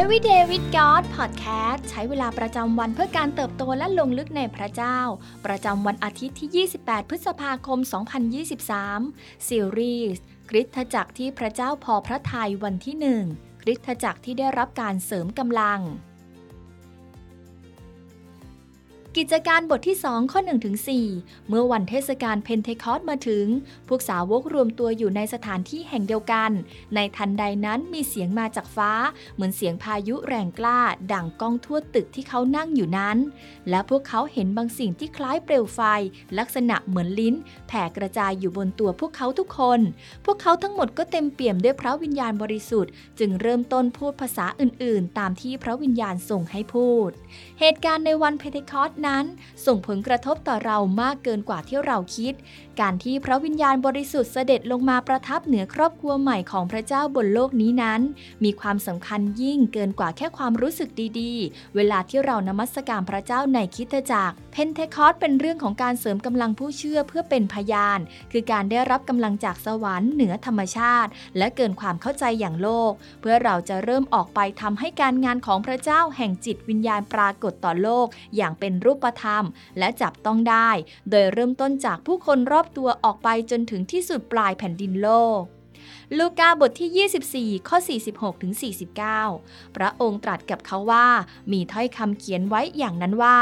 Everyday with God Podcast ใช้เวลาประจำวันเพื่อการเติบโตและลงลึกในพระเจ้า ประจำวันอาทิตย์ที่ 28 พฤษภาคม 2023 ซีรีส์คริสตจักรที่พระเจ้าพอพระทัยวันที่หนึ่งคริสตจักรที่ได้รับการเสริมกำลัง กิจการบทที่ 2 ข้อ1ถึง4เมื่อวันเทศกาลเพนเทคอสมาถึง พวกสาวกรวมตัวอยู่ในสถานที่แห่งเดียวกัน ในทันใดนั้นมีเสียงมาจากฟ้า เหมือนเสียงพายุแรงกล้า ดังก้องทั่วตึกที่เขานั่งอยู่นั้น และพวกเขาเห็นบางสิ่งที่คล้ายเปลวไฟ ลักษณะเหมือนลิ้น แผ่กระจายอยู่บนตัวพวกเขาทุกคน พวกเขาทั้งหมดก็เต็มเปี่ยมด้วยพระวิญญาณบริสุทธิ์ จึงเริ่มต้นพูดภาษาอื่น ๆ ตามที่พระวิญญาณส่งให้พูด เหตุการณ์ในวันเพนเทคอสนั้น ส่งผลกระทบต่อเรามากเกินกว่าที่เราคิด การที่พระวิญญาณบริสุทธิ์เสด็จลงมาประทับเหนือครอบครัวใหม่ของพระเจ้าบนโลกนี้นั้น มีความสำคัญยิ่งเกินกว่าแค่ความรู้สึกดีๆ เวลาที่เรานมัสการพระเจ้าในคิดตจักรเพนเทคอสเป็นเรื่องของการเสริมกำลังผู้เชื่อเพื่อเป็นพยาน คือการได้รับกำลังจากสวรรค์เหนือธรรมชาติ และเกินความเข้าใจอย่างโลก เพื่อเราจะเริ่มออกไปทำให้การงานของพระเจ้าแห่งจิตวิญญาณปรากฏต่อโลก อย่างเป็นรูปธรรม และจับต้องได้ โดยเริ่มต้นจากผู้คนรอบตัวออกไปจนถึงที่สุดปลายแผ่นดินโลกลูกาบทที่ 24 ข้อ 46ถึง49 พระองค์ตรัสกับเขาว่า มีถ้อยคำเขียนไว้อย่างนั้นว่า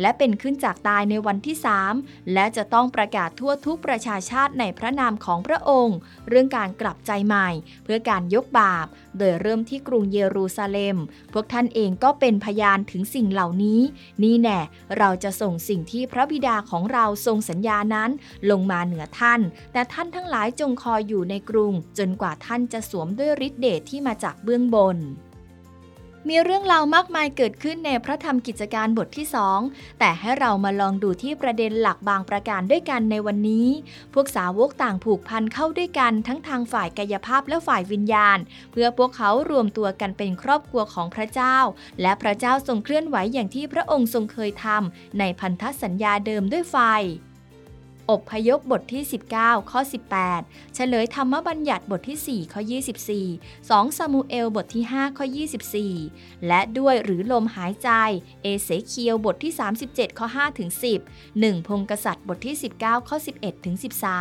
และเป็นขึ้นจากตายในวันที่สามและจะต้องประกาศทั่วทุกประชาชาติในพระนามของพระองค์ เรื่องการกลับใจใหม่ เพื่อการยกบาป โดยเริ่มที่กรุงเยรูซาเล็ม พวกท่านเองก็เป็นพยานถึงสิ่งเหล่านี้ นี่แน่เราจะส่งสิ่งที่พระบิดาของเราทรงสัญญานั้น ลงมาเหนือท่าน แต่ท่านทั้งหลายจงคอยอยู่ในกรุงจนกว่าท่านจะสวมด้วยฤทธิเดชที่มาจากเบื้องบน มีเรื่องราวมากมายเกิดขึ้นในพระธรรมกิจการบทที่2แต่ให้เรามาลองดูที่ประเด็นหลักบางประการด้วยกันในวันนี้ พวกสาวกต่างผูกพันเข้าด้วยกันทั้งทางฝ่ายกายภาพและฝ่ายวิญญาณ เพื่อพวกเขารวมตัวกันเป็นครอบครัวของพระเจ้า และพระเจ้าทรงเคลื่อนไหวอย่างที่พระองค์ทรงเคยทำในพันธสัญญาเดิมด้วยไฟ อบพยพบทที่ 19 ข้อ 18 เฉลยธรรมบัญญัติบทที่ 4 ข้อ 24 2ซามูเอลบทที่ 5 ข้อ 24 และด้วยหรือลมหายใจ เอเสเคียวบทที่ 37 ข้อ5ถึง10 1 พงกษัตริย์บทที่ 19 ข้อ 11ถึง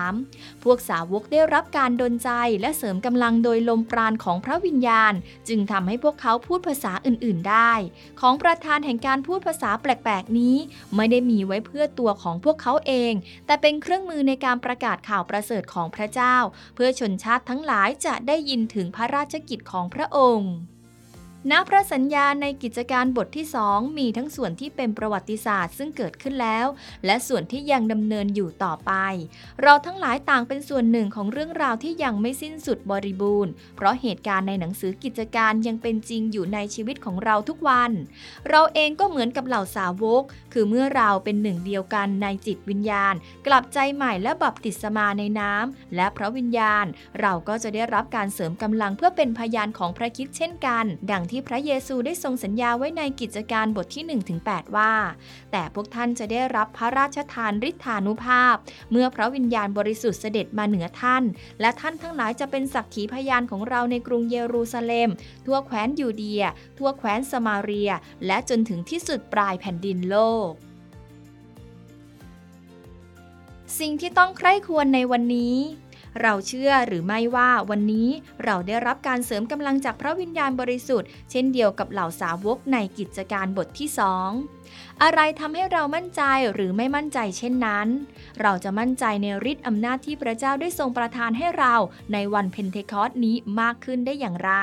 13 พวกสาวกได้รับการดลใจและเสริมกำลังโดยลมปราณของพระวิญญาณ จึงทำให้พวกเขาพูดภาษาอื่น ๆ ได้ ของประธานแห่งการพูดภาษาแปลก ๆ นี้ ไม่ได้มีไว้เพื่อตัวของพวกเขาเอง แต่เป็นเครื่องมือในการประกาศข่าวประเสริฐของพระเจ้า เพื่อชนชาติทั้งหลายจะได้ยินถึงพระราชกิจของพระองค์ ณพระสัญญาในกิจการบทที่สองมีทั้งส่วนที่เป็นประวัติศาสตร์ซึ่งเกิดขึ้นแล้ว และส่วนที่ยังดำเนินอยู่ต่อไป เราทั้งหลายต่างเป็นส่วนหนึ่งของเรื่องราวที่ยังไม่สิ้นสุดบริบูรณ์ เพราะเหตุการณ์ในหนังสือกิจการยังเป็นจริงอยู่ในชีวิตของเราทุกวัน เราเองก็เหมือนกับเหล่าสาวก คือเมื่อเราเป็นหนึ่งเดียวกันในจิตวิญญาณ กลับใจใหม่และบัพติศมาในน้ำและพระวิญญาณ เราก็จะได้รับการเสริมกำลังเพื่อเป็นพยานของพระคิดเช่นกัน ดังที่พระเยซูได้ทรงสัญญาไว้ในกิจการบทที่ 1-8 ว่า แต่พวกท่านจะได้รับพระราชทานฤทธานุภาพ เมื่อพระวิญญาณบริสุทธิ์เสด็จมาเหนือท่าน และท่านทั้งหลายจะเป็นสักขีพยานของเราในกรุงเยรูซาเล็ม ทั่วแคว้นยูเดีย ทั่วแคว้นสมาเรีย และจนถึงที่สุดปลายแผ่นดินโลกสิ่งที่ต้องใคร่ควรในวันนี้ เราเชื่อหรือไม่ว่าวันนี้เราได้รับการเสริมกำลังจากพระวิญญาณบริสุทธิ์ เช่นเดียวกับเหล่าสาวกในกิจการบทที่สองอะไรทำให้เรามั่นใจหรือไม่มั่นใจเช่นนั้น เราจะมั่นใจในฤทธิ์อำนาจที่พระเจ้าได้ทรงประทานให้เราในวันเพนเทคอสนี้มากขึ้นได้อย่างไร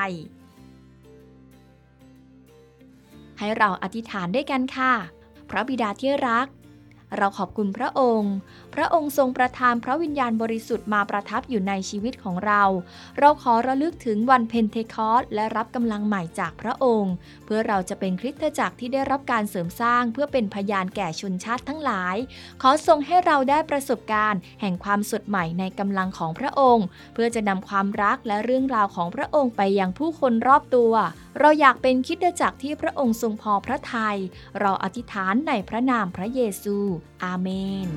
ให้เราอธิษฐานด้วยกันค่ะ พระบิดาที่รัก เราขอบคุณพระองค์ พระองค์ทรงประทานพระวิญญาณบริสุทธิ์มาประทับอยู่ในชีวิตของเรา เราขอระลึกถึงวันเพนเทคอสและรับกำลังใหม่จากพระองค์ เพื่อเราจะเป็นคริสตจักรที่ได้รับการเสริมสร้าง เพื่อเป็นพยานแก่ชนชาติทั้งหลาย ขอทรงให้เราได้ประสบการณ์ แห่งความสดใหม่ในกำลังของพระองค์ เพื่อจะนำความรักและเรื่องราวของพระองค์ไปยังผู้คนรอบตัว เราอยากเป็นคิดจักรที่พระองค์ทรงพอพระทยัย เราอธิษฐานในพระนามพระเยซู อาเมน